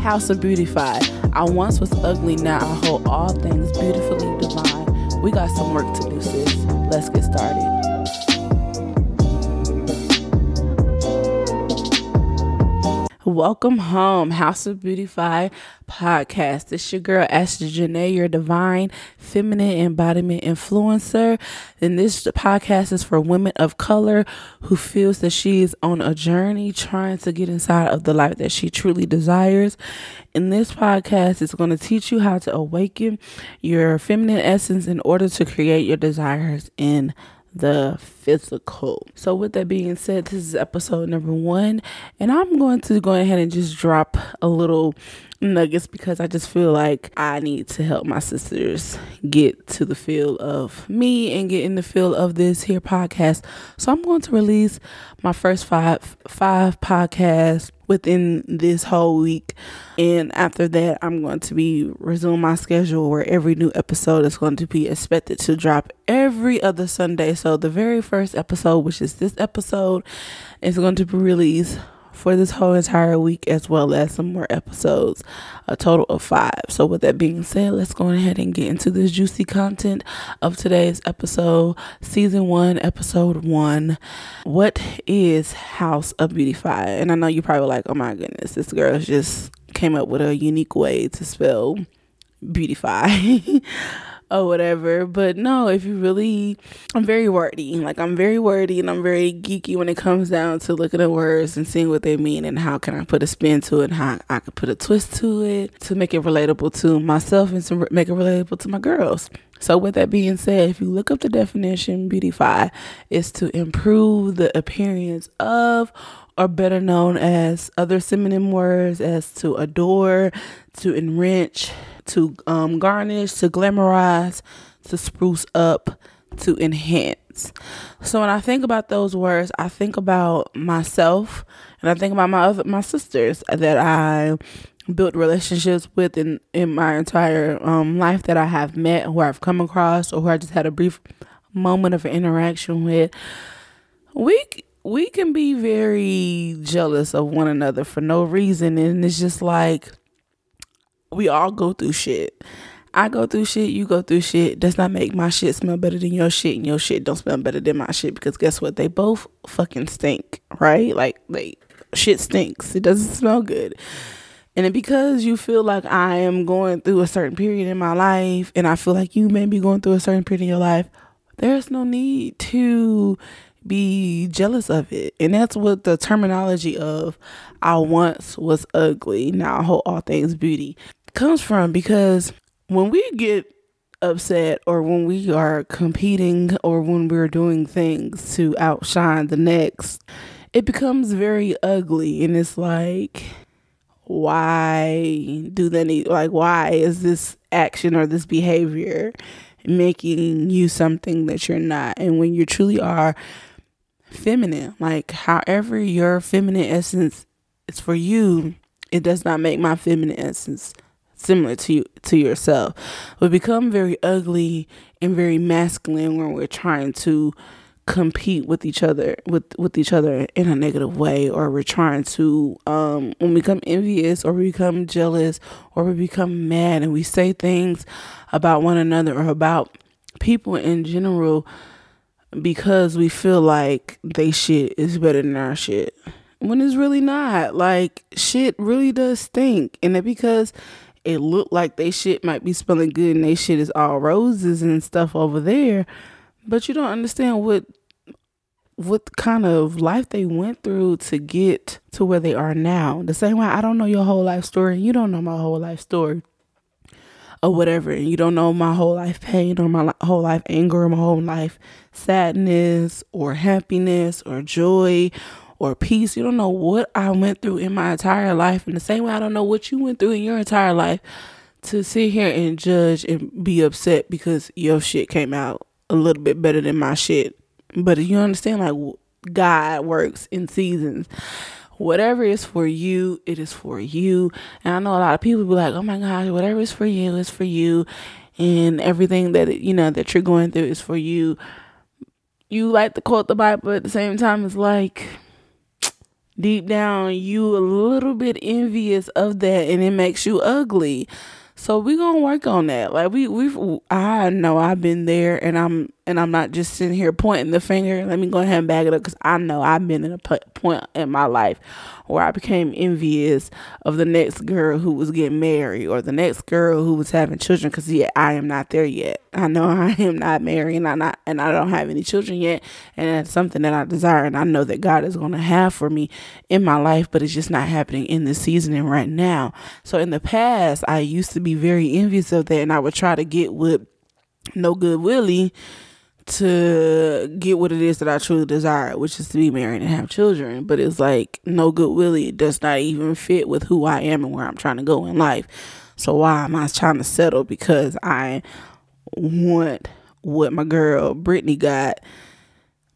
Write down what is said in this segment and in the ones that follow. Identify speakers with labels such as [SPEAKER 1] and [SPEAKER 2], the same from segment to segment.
[SPEAKER 1] House of Beautyify. I once was ugly, now I hold all things beautifully divine. We got some work to do, sis. Let's get started. Welcome home, House of Beautyify podcast. It's your girl, Ashley Janae, your divine feminine embodiment influencer. And this podcast is for women of color who feels that she is on a journey trying to get inside of the life that she truly desires. And this podcast is going to teach you how to awaken your feminine essence in order to create your desires in the physical. So, with that being said, this is episode number one, and I'm going to go ahead and just drop a little nuggets because I just feel like I need to help my sisters get to the feel of me and get in the feel of this here podcast. So I'm going to release my first five five podcasts within this whole week. And after that, I'm going to be resume my schedule where every new episode is going to be expected to drop every other Sunday. So the very first episode, which is this episode, is going to be released for this whole entire week, as well as some more episodes, a total of five. So, with that being said, let's go ahead and get into this juicy content of today's episode, season one, episode one. What is House of Beautyify? And I know you're probably like, oh my goodness, this girl just came up with a unique way to spell beautify. or whatever. But no, if you really, I'm very wordy. Like I'm very wordy and I'm very geeky when it comes down to looking at words and seeing what they mean and how can I put a spin to it and how I can put a twist to it to make it relatable to myself and to make it relatable to my girls. So, with that being said, if you look up the definition, beautify is to improve the appearance of, or better known as other synonym words as to adore, to enrich, to um, garnish, to glamorize, to spruce up, to enhance. So when I think about those words, I think about myself and I think about my other my sisters that I built relationships with in, in my entire um, life that I have met, who I've come across, or who I just had a brief moment of interaction with. We we can be very jealous of one another for no reason, and it's just like we all go through shit. I go through shit, you go through shit. Does not make my shit smell better than your shit, and your shit don't smell better than my shit because guess what? They both fucking stink, right? Like they shit stinks. It doesn't smell good. And because you feel like I am going through a certain period in my life, and I feel like you may be going through a certain period in your life, there's no need to be jealous of it. And that's what the terminology of I once was ugly, now I hold all things beauty comes from because when we get upset or when we are competing or when we're doing things to outshine the next, it becomes very ugly. And it's like why do they need like why is this action or this behavior making you something that you're not? And when you truly are feminine like however your feminine essence is for you it does not make my feminine essence similar to you, to yourself. We become very ugly and very masculine when we're trying to compete with each other with with each other in a negative way or we're trying to um when we become envious or we become jealous or we become mad and we say things about one another or about people in general because we feel like they shit is better than our shit when it's really not like shit really does stink and it because it looked like they shit might be smelling good and they shit is all roses and stuff over there, but you don't understand what what kind of life they went through to get to where they are now. The same way I don't know your whole life story and you don't know my whole life story or whatever. And you don't know my whole life pain or my whole life anger or my whole life sadness or happiness or joy or peace. You don't know what I went through in my entire life. And the same way, I don't know what you went through in your entire life to sit here and judge and be upset because your shit came out a little bit better than my shit. But you understand, like, God works in seasons. Whatever is for you, it is for you. And I know a lot of people be like, oh my gosh, whatever is for you is for you. And everything that, you know, that you're going through is for you. You like to quote the Bible, but at the same time, it's like, deep down you a little bit envious of that and it makes you ugly. So we gonna work on that. Like we we I know I've been there, and I'm and I'm not just sitting here pointing the finger. Let me go ahead and bag it up because I know I've been in a point in my life where I became envious of the next girl who was getting married or the next girl who was having children. Because yeah, I am not there yet. I know I am not married, and I not and I don't have any children yet, and that's something that I desire, and I know that God is gonna have for me in my life, but it's just not happening in this season and right now. So in the past, I used to be very envious of that, and I would try to get with no good Willie to get what it is that I truly desire, which is to be married and have children. But it's like no good Willie does not even fit with who I am and where I'm trying to go in life. So why am I trying to settle? Because I want what my girl Brittany got.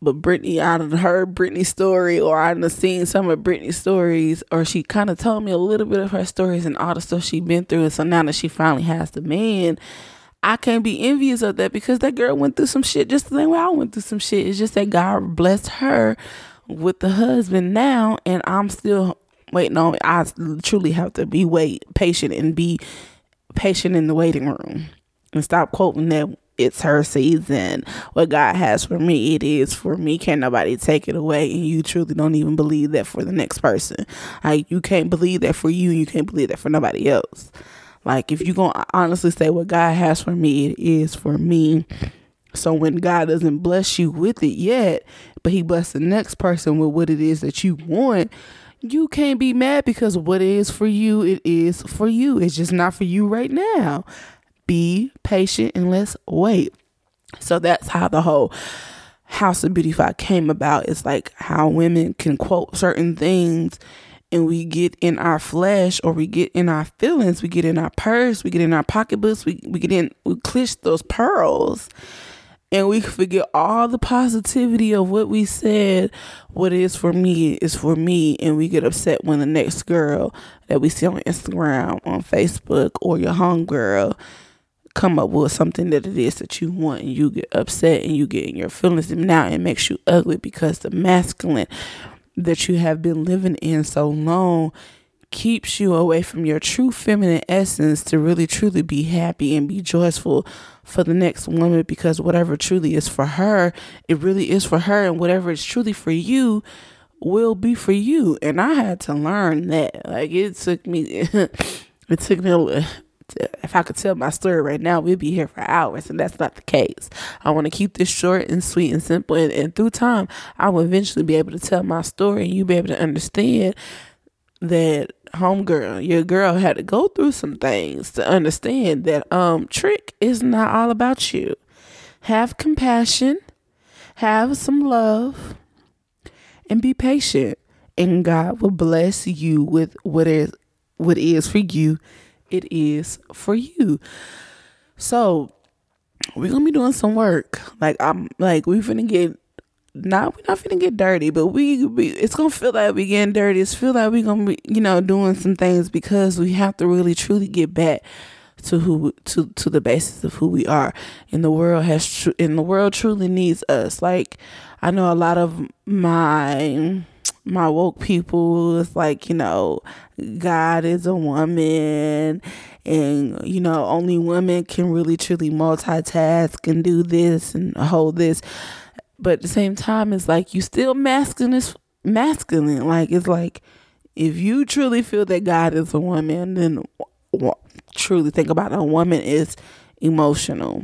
[SPEAKER 1] But Brittany, I done heard Brittany's story, or I done seen some of Brittany's stories, or she kind of told me a little bit of her stories and all the stuff she been through. And so now that she finally has the man, I can't be envious of that because that girl went through some shit just the same way I went through some shit. It's just that God blessed her with the husband now, and I'm still waiting on. I truly have to be wait patient and be patient in the waiting room and stop quoting that it's her season. What God has for me, it is for me. Can't nobody take it away. And you truly don't even believe that for the next person. Like you can't believe that for you, you can't believe that for nobody else. Like if you're gonna honestly say what God has for me, it is for me. So when God doesn't bless you with it yet, but he bless the next person with what it is that you want, you can't be mad because what is for you, it is for you. It's just not for you right now. Be patient and let's wait. So that's how the whole House of Beautyify came about. It's like how women can quote certain things and we get in our flesh or we get in our feelings, we get in our purse, we get in our pocketbooks, we, we get in, we clutch those pearls and we forget all the positivity of what we said. What is for me is for me, and we get upset when the next girl that we see on Instagram, on Facebook, or your home girl come up with something that it is that you want, and you get upset and you get in your feelings, and now it makes you ugly because the masculine that you have been living in so long keeps you away from your true feminine essence to really truly be happy and be joyful for the next woman because whatever truly is for her, it really is for her, and whatever is truly for you will be for you. And I had to learn that. Like it took me, it took me if I could tell my story right now, we'd be here for hours, and that's not the case. I want to keep this short and sweet and simple, and, and through time, I will eventually be able to tell my story, and you be able to understand that homegirl, your girl had to go through some things to understand that um trick is not all about you. Have compassion, have some love, and be patient, and God will bless you with what is what is for you it is for you. So we're gonna be doing some work. Like I'm like we finna get not we're not finna get dirty, but we it's gonna feel like we getting dirty. It's feel like we gonna be, you know, doing some things because we have to really truly get back to who to to the basis of who we are. And the world has tr- and the world truly needs us. Like I know a lot of my my woke people it's like you know god is a woman and you know only women can really truly multitask and do this and hold this but at the same time it's like you still masculine masculine like it's like if you truly feel that god is a woman then truly think about it. a woman is emotional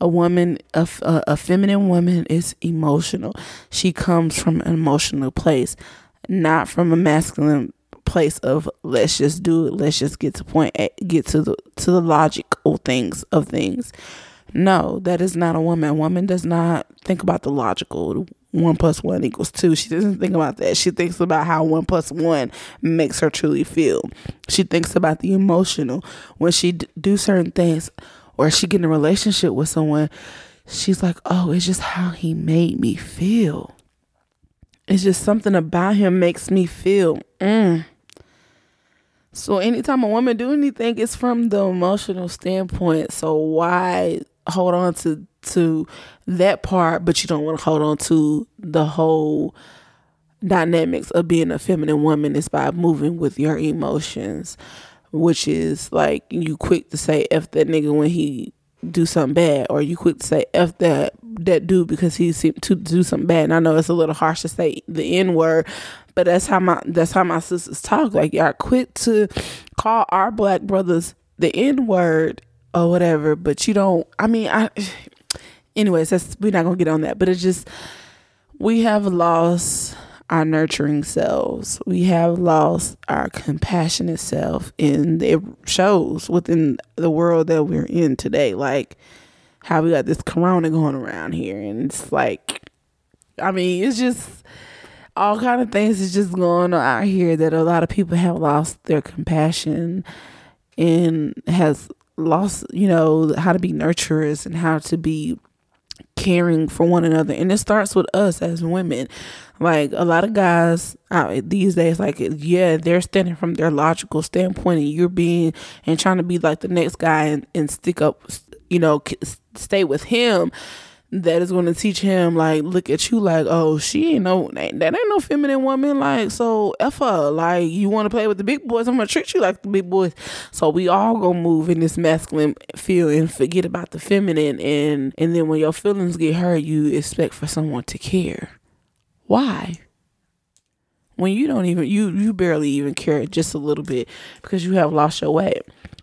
[SPEAKER 1] a woman, a, a, feminine woman is emotional. She comes from an emotional place, not from a masculine place of let's just do it. Let's just get to point A, get to the to the logical things of things. No, that is not a woman. A woman does not think about the logical. One plus one equals two. She doesn't think about that. She thinks about how one plus one makes her truly feel. She thinks about the emotional when she d- do certain things or she get in a relationship with someone, she's like, oh, it's just how he made me feel. It's just something about him makes me feel. Mm. So anytime a woman do anything, it's from the emotional standpoint. So why hold on to to that part, but you don't want to hold on to the whole dynamics of being a feminine woman is by moving with your emotions, which is like you quick to say F that nigga when he do something bad or you quick to say F that that dude because he seemed to do something bad. And I know it's a little harsh to say the N word, but that's how my that's how my sisters talk. Like y'all quit to call our black brothers the N word or whatever, but you don't I mean I anyways, that's we're not gonna get on that. But it's just we have lost our nurturing selves. We have lost our compassionate self and it shows within the world that we're in today. Like how we got this corona going around here and it's like I mean, it's just all kind of things is just going on out here that a lot of people have lost their compassion and has lost, you know, how to be nurturers and how to be caring for one another. And it starts with us as women. Like a lot of guys out these days, like yeah, they're standing from their logical standpoint, and you're being and trying to be like the next guy and, and stick up, you know, stay with him that is going to teach him like look at you like oh she ain't no that ain't no feminine woman like so her like you want to play with the big boys i'm gonna treat you like the big boys. So we all gonna move in this masculine feel and forget about the feminine and and then when your feelings get hurt you expect for someone to care. Why? When you don't even you you barely even care just a little bit because you have lost your way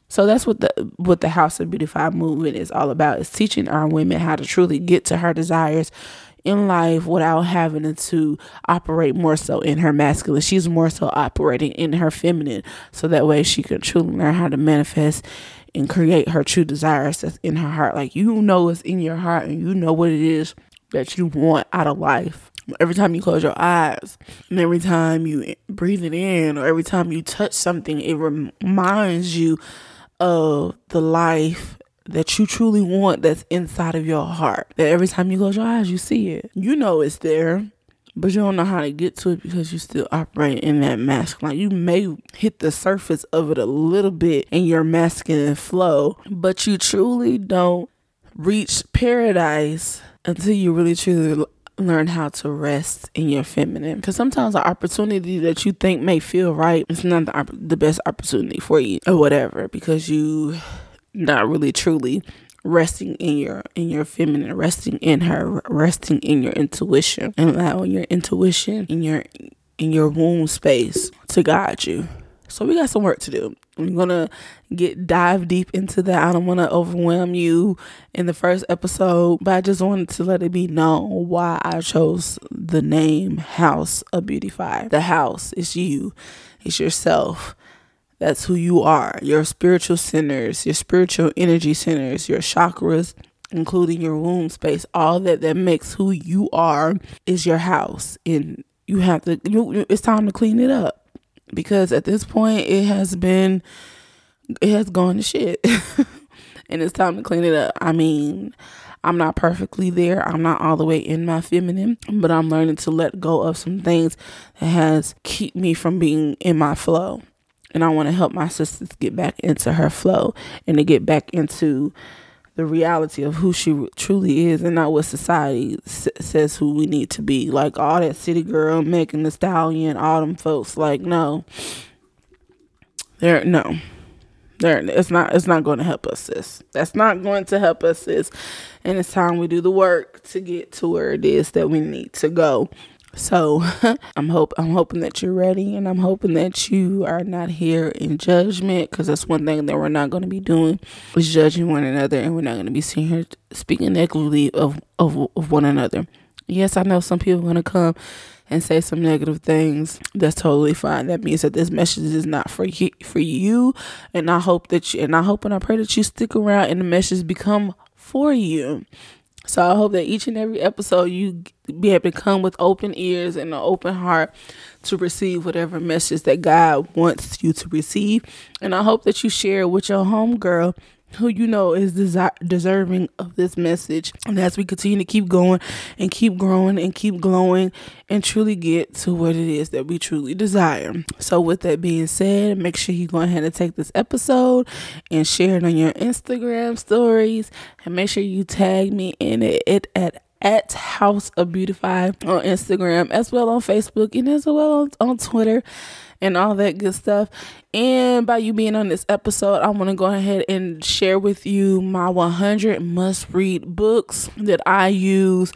[SPEAKER 1] so that's what the what the House of Beautified movement is all about. Is teaching our women how to truly get to her desires in life without having to operate more so in her masculine. She's more so operating in her feminine. So that way she can truly learn how to manifest and create her true desires that's in her heart. Like you know what's in your heart and you know what it is that you want out of life. Every time you close your eyes, and every time you breathe it in, or every time you touch something, it reminds you of the life that you truly want that's inside of your heart. That every time you close your eyes, you see it. You know it's there, but you don't know how to get to it because you still operate in that masculine. Like you may hit the surface of it a little bit in your masculine flow, but you truly don't reach paradise until you really truly learn how to rest in your feminine because sometimes the opportunity that you think may feel right is not the, the best opportunity for you or whatever because you not really truly resting in your in your feminine resting in her resting in your intuition and allowing your intuition in your in your womb space to guide you so we got some work to do. I'm gonna get dive deep into that. I don't want to overwhelm you in the first episode, but I just wanted to let it be known why I chose the name House of Beautyify. The house is you, it's yourself. That's who you are. Your spiritual centers, your spiritual energy centers, your chakras, including your womb space, all that that makes who you are is your house. And you have to. You, it's time to clean it up because at this point it has been it has gone to shit. And it's time to clean it up. I mean i'm not perfectly there. I'm not all the way in my feminine but i'm learning to let go of some things that has keep me from being in my flow. And i want to help my sisters get back into her flow and to get back into the reality of who she truly is and not what society s- says who we need to be. Like all that city girl, Megan Thee Stallion, all them folks. Like no, there no, there it's not. It's not going to help us, sis. That's not going to help us, sis. And it's time we do the work to get to where it is that we need to go. So I'm hope I'm hoping that you're ready, and I'm hoping that you are not here in judgment, because that's one thing that we're not going to be doing is judging one another, and we're not going to be sitting here speaking negatively of, of of one another. Yes, I know some people are going to come and say some negative things. That's totally fine. That means that this message is not for you, for you, and I hope that you and I hope and I pray that you stick around and the message become for you. So I hope that each and every episode you be able to come with open ears and an open heart to receive whatever message that God wants you to receive. And I hope that you share with your homegirl who you know is desi- deserving of this message. And as we continue to keep going and keep growing and keep glowing and truly get to what it is that we truly desire. So, with that being said, make sure you go ahead and take this episode and share it on your Instagram stories and make sure you tag me in it, it at at House of Beautyify on Instagram, as well on Facebook, and as well on, on Twitter and all that good stuff. And by you being on this episode, I want to go ahead and share with you my 100 must read books that I use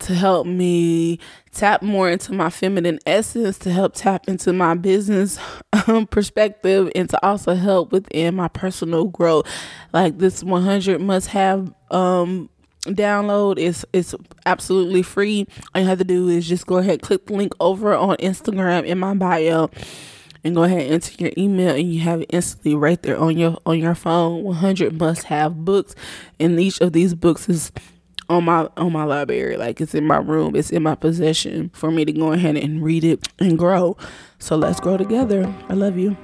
[SPEAKER 1] to help me tap more into my feminine essence, to help tap into my business um, perspective, and to also help within my personal growth. Like this 100 must have um download is it's absolutely free. All you have to do is just go ahead click the link over on instagram in my bio and go ahead and enter your email and you have it instantly right there on your on your phone. 100 must have books and each of these books is on my on my library. Like it's in my room. It's in my possession for me to go ahead and read it and grow. So let's grow together. I love you